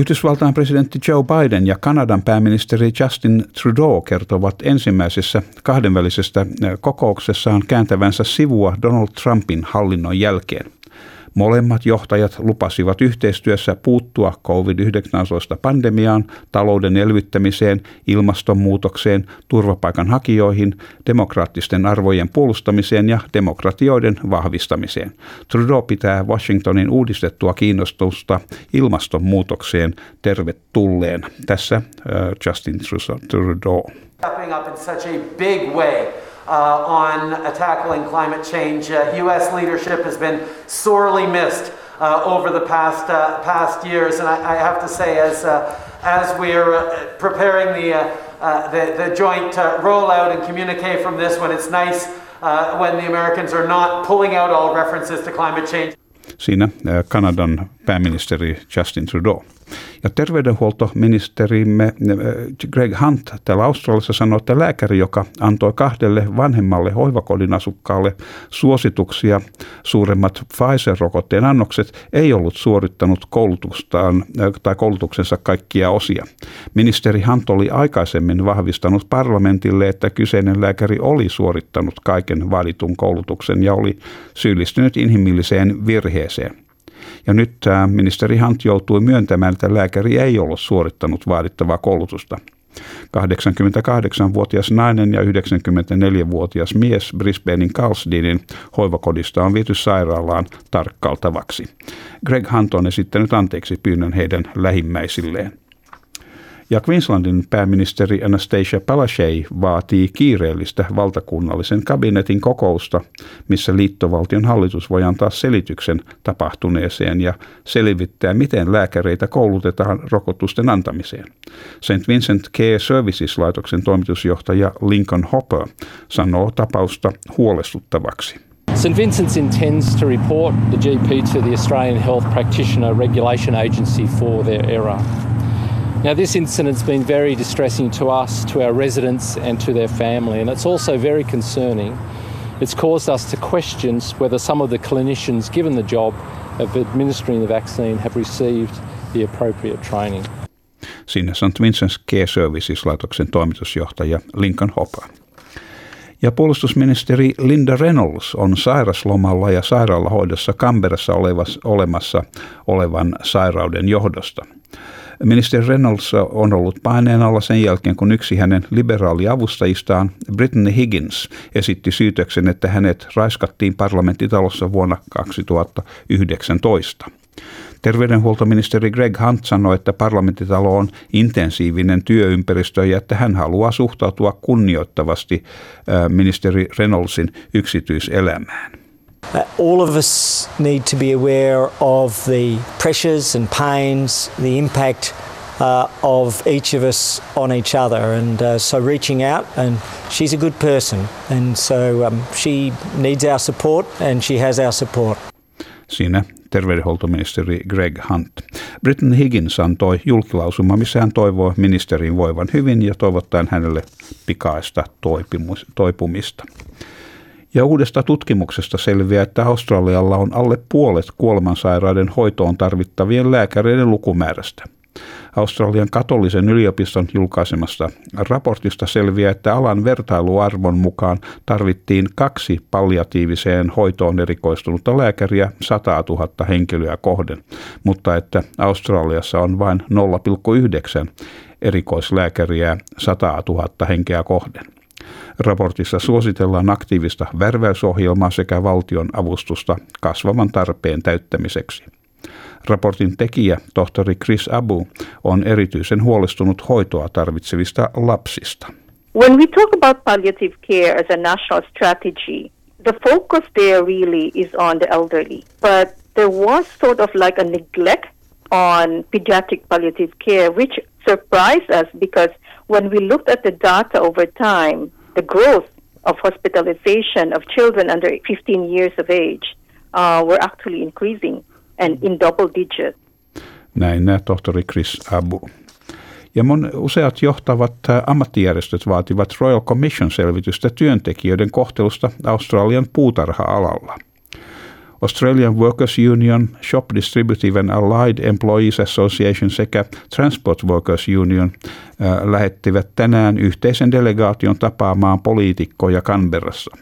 Yhdysvaltain presidentti Joe Biden ja Kanadan pääministeri Justin Trudeau kertovat ensimmäisessä kahdenvälisestä kokouksessaan kääntävänsä sivua Donald Trumpin hallinnon jälkeen. Molemmat johtajat lupasivat yhteistyössä puuttua COVID-19-pandemiaan, talouden elvyttämiseen, ilmastonmuutokseen, turvapaikanhakijoihin, demokraattisten arvojen puolustamiseen ja demokratioiden vahvistamiseen. Trudeau pitää Washingtonin uudistettua kiinnostusta ilmastonmuutokseen tervetulleen. Tässä uh, Justin Trudeau. Up in such a big way. Uh, on uh, tackling climate change. Uh, U.S. leadership has been sorely missed uh, over the past uh, past years, and I, I, have to say, as uh, as we're preparing the, the, the joint rollout and communique from this, when it's nice when the Americans are not pulling out all references to climate change. Siinä Kanadan pääministeri Justin Trudeau. Ja terveydenhuoltoministerimme Greg Hunt täällä Australiassa sanoi, että lääkäri, joka antoi kahdelle vanhemmalle hoivakodin asukkaalle suosituksia suuremmat Pfizer-rokotteen annokset, ei ollut suorittanut koulutustaan tai koulutuksensa kaikkia osia. Ministeri Hunt oli aikaisemmin vahvistanut parlamentille, että kyseinen lääkäri oli suorittanut kaiken vaaditun koulutuksen ja oli syyllistynyt inhimilliseen virheeseen. Ja nyt tämä ministeri Hunt joutui myöntämään, että lääkäri ei ollut suorittanut vaadittavaa koulutusta. 88-vuotias nainen ja 94-vuotias mies Brisbanein Carlsdeanin hoivakodista on viety sairaalaan tarkkailtavaksi. Greg Hunt on esittänyt anteeksi pyynnön heidän lähimmäisilleen. Ja Queenslandin pääministeri Anastasia Palaszczuk vaatii kiireellistä valtakunnallisen kabinetin kokousta, missä liittovaltion hallitus voi antaa selityksen tapahtuneeseen ja selvittää, miten lääkäreitä koulutetaan rokotusten antamiseen. St. Vincent Care Services-laitoksen toimitusjohtaja Lincoln Hopper sanoo tapausta huolestuttavaksi. St Vincent's intends to report the GP to the Australian Health Practitioner Regulation Agency for their error. Now, this incident's been very distressing to us, to our residents, and to their family, and it's also very concerning. It's caused us to question whether some of the clinicians given the job of administering the vaccine have received the appropriate training. Siinä St. Vincent's Care Services-laitoksen toimitusjohtaja Lincoln Hopper. Ja puolustusministeri Linda Reynolds on sairaslomalla ja sairaalahoidossa Kamberassa olemassa olevan sairauden johdosta – Ministeri Reynolds on ollut paineen alla sen jälkeen, kun yksi hänen liberaaliavustajistaan, Brittany Higgins, esitti syytöksen, että hänet raiskattiin parlamenttitalossa vuonna 2019. Terveydenhuoltoministeri Greg Hunt sanoi, että parlamenttitalo on intensiivinen työympäristö ja että hän haluaa suhtautua kunnioittavasti ministeri Reynoldsin yksityiselämään. Uh, all of us need to be aware of the pressures and pains, the impact uh, of each of us on each other. And uh, so reaching out, and she's a good person, and so um, she needs our support, and she has our support. Siinä terveydenhuoltoministeri Greg Hunt. Britain Higgins antoi julkilausuma, missä hän toivoo ministerin voivan hyvin ja toivottaen hänelle pikaista toipumista. Ja uudesta tutkimuksesta selviää, että Australialla on alle puolet kuolemansairaiden hoitoon tarvittavien lääkäreiden lukumäärästä. Australian katolisen yliopiston julkaisemasta raportista selviää, että alan vertailuarvon mukaan tarvittiin kaksi palliatiiviseen hoitoon erikoistunutta lääkäriä 100 000 henkilöä kohden, mutta että Australiassa on vain 0,9 erikoislääkäriä 100 000 henkeä kohden. Raportissa suositellaan aktiivista värväysohjelmaa sekä valtion avustusta kasvavan tarpeen täyttämiseksi. Raportin tekijä, tohtori Chris Abu, on erityisen huolestunut hoitoa tarvitsevista lapsista. When we talk about palliative care as a national strategy, the focus there really is on the elderly. But there was sort of like a neglect on pediatric palliative care, which surprised us because when we looked at the data over time, the growth of hospitalization of children under 15 years of age uh, were actually increasing and in double digits. Näin tohtori Chris Abu. Ja mon, useat johtavat ammattijärjestöt vaativat Royal Commission-selvitystä työntekijöiden kohtelusta Australian puutarha-alalla – Australian Workers Union, Shop Distributive and Allied Employees Association sekä Transport Workers Union lähettivät tänään yhteisen delegaation tapaamaan poliitikkoja Canberrassa.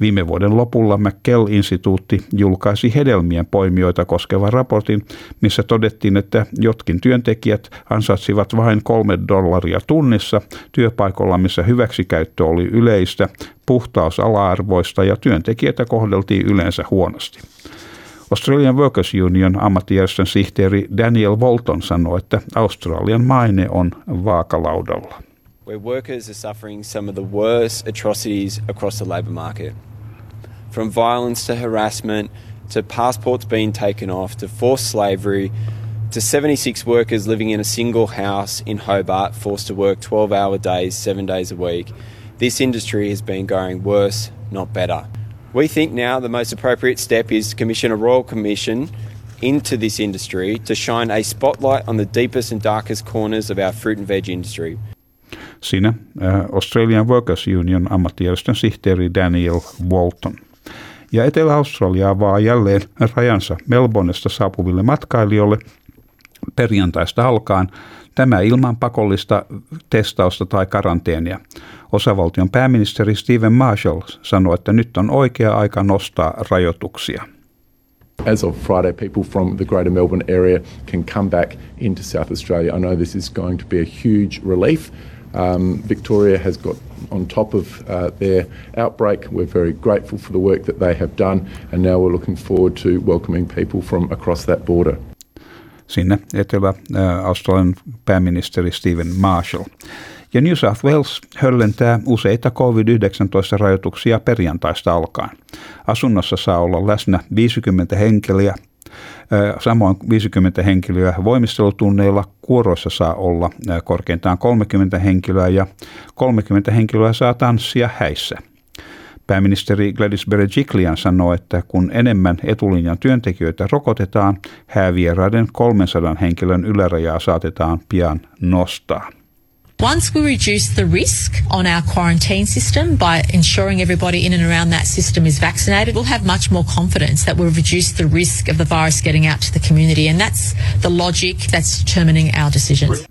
Viime vuoden lopulla McKell-instituutti julkaisi hedelmien poimijoita koskevan raportin, missä todettiin, että jotkin työntekijät ansaitsivat vain kolme dollaria tunnissa työpaikalla, missä hyväksikäyttö oli yleistä, puhtaus ala-arvoista ja työntekijöitä kohdeltiin yleensä huonosti. Australian Workers Union ammattijärjestön sihteeri Daniel Bolton sanoi, että Australian maine on vaakalaudalla. Where workers are suffering some of the worst atrocities across the labour market. From violence to harassment to passports being taken off to forced slavery to 76 workers living in a single house in Hobart forced to work 12 hour days, seven days a week. This industry has been going worse, not better. We think now the most appropriate step is to commission a royal commission into this industry to shine a spotlight on the deepest and darkest corners of our fruit and veg industry. Siinä uh, Australian Workers Union ammattijärjestön sihteeri Daniel Walton. Ja Etelä-Australia avaa jälleen rajansa Melbournesta saapuville matkailijoille perjantaista alkaen Tämä ilman pakollista testausta tai karanteenia. Osavaltion pääministeri Stephen Marshall sanoi, että nyt on oikea aika nostaa rajoituksia. As of Friday, people from the Greater Melbourne area can come back into South Australia. I know this is going to be a huge relief. Um, Victoria has got on top of uh, their outbreak. We're very grateful for the work that they have done, and now we're looking forward to welcoming people from across that border sinne Etelä-Australian pääministeri Stephen Marshall. Ja New South Wales höllentää useita COVID-19-rajoituksia perjantaista alkaen. Asunnossa saa olla läsnä 50 henkilöä, samoin 50 henkilöä voimistelutunneilla, kuoroissa saa olla korkeintaan 30 henkilöä ja 30 henkilöä saa tanssia häissä – Pääministeri Gladys Berejiklian sanoi, että kun enemmän etulinjan työntekijöitä rokotetaan, häävieraiden 300 henkilön ylärajaa saatetaan pian nostaa. Once we reduce the risk on our quarantine system by ensuring everybody in and around that system is vaccinated, we'll have much more confidence that we'll reduce the risk of the virus getting out to the community. And that's the logic that's determining our decisions.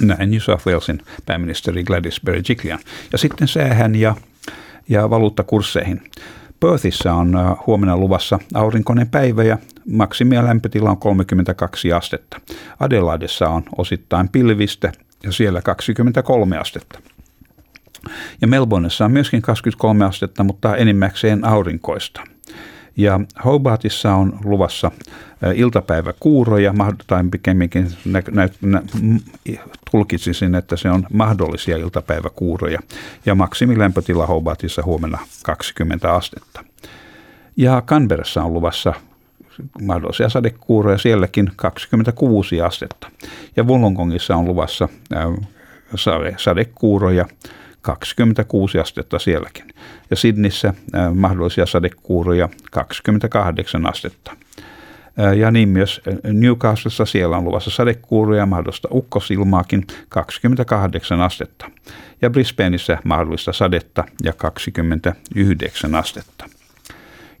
Näin New South Walesin pääministeri Gladys Berejiklian. Ja sitten säähän ja ja valuuttakursseihin. Perthissä on äh, huomenna luvassa aurinkoinen päivä ja maksimia lämpötila on 32 astetta. Adelaidessa on osittain pilvistä ja siellä 23 astetta. Ja Melbourneissa on myöskin 23 astetta, mutta enimmäkseen aurinkoista. Ja Hobartissa on luvassa iltapäiväkuuroja, tai pikemminkin nä, nä, nä, tulkitsisin, että se on mahdollisia iltapäiväkuuroja. Ja maksimilämpötila Hobartissa huomenna 20 astetta. Ja Canberrassa on luvassa mahdollisia sadekuuroja, sielläkin 26 astetta. Ja Wollongongissa on luvassa sadekuuroja 26 astetta sielläkin. Ja Sydnissä äh, mahdollisia sadekuuroja 28 astetta. Äh, ja niin myös Newcastlessa siellä on luvassa sadekuuroja, mahdollista ukkosilmaakin 28 astetta. Ja Brisbaneissa mahdollista sadetta ja 29 astetta.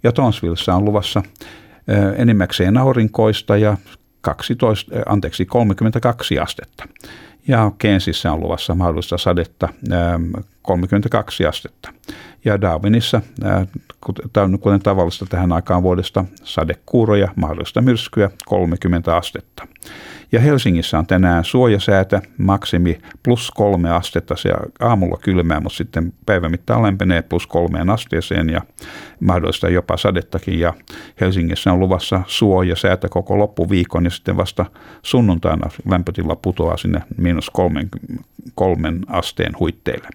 Ja Tonsvillessa on luvassa äh, enimmäkseen aurinkoista ja 12, anteeksi, 32 astetta ja Kensissä on luvassa mahdollista sadetta 32 astetta. Ja Darwinissa, kuten tavallista tähän aikaan vuodesta, sadekuuroja, mahdollista myrskyä 30 astetta. Ja Helsingissä on tänään suojasäätä, maksimi plus kolme astetta. Se aamulla kylmää, mutta sitten päivän mittaan lämpenee plus kolmeen asteeseen ja mahdollista jopa sadettakin. Ja Helsingissä on luvassa suojasäätä koko loppuviikon ja sitten vasta sunnuntaina lämpötila putoaa sinne miinus kolmen, kolmen asteen huitteille.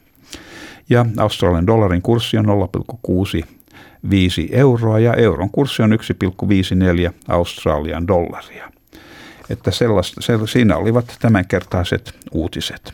Ja Australian dollarin kurssi on 0,65 euroa ja euron kurssi on 1,54 Australian dollaria. Että sellaista, siinä olivat tämänkertaiset uutiset.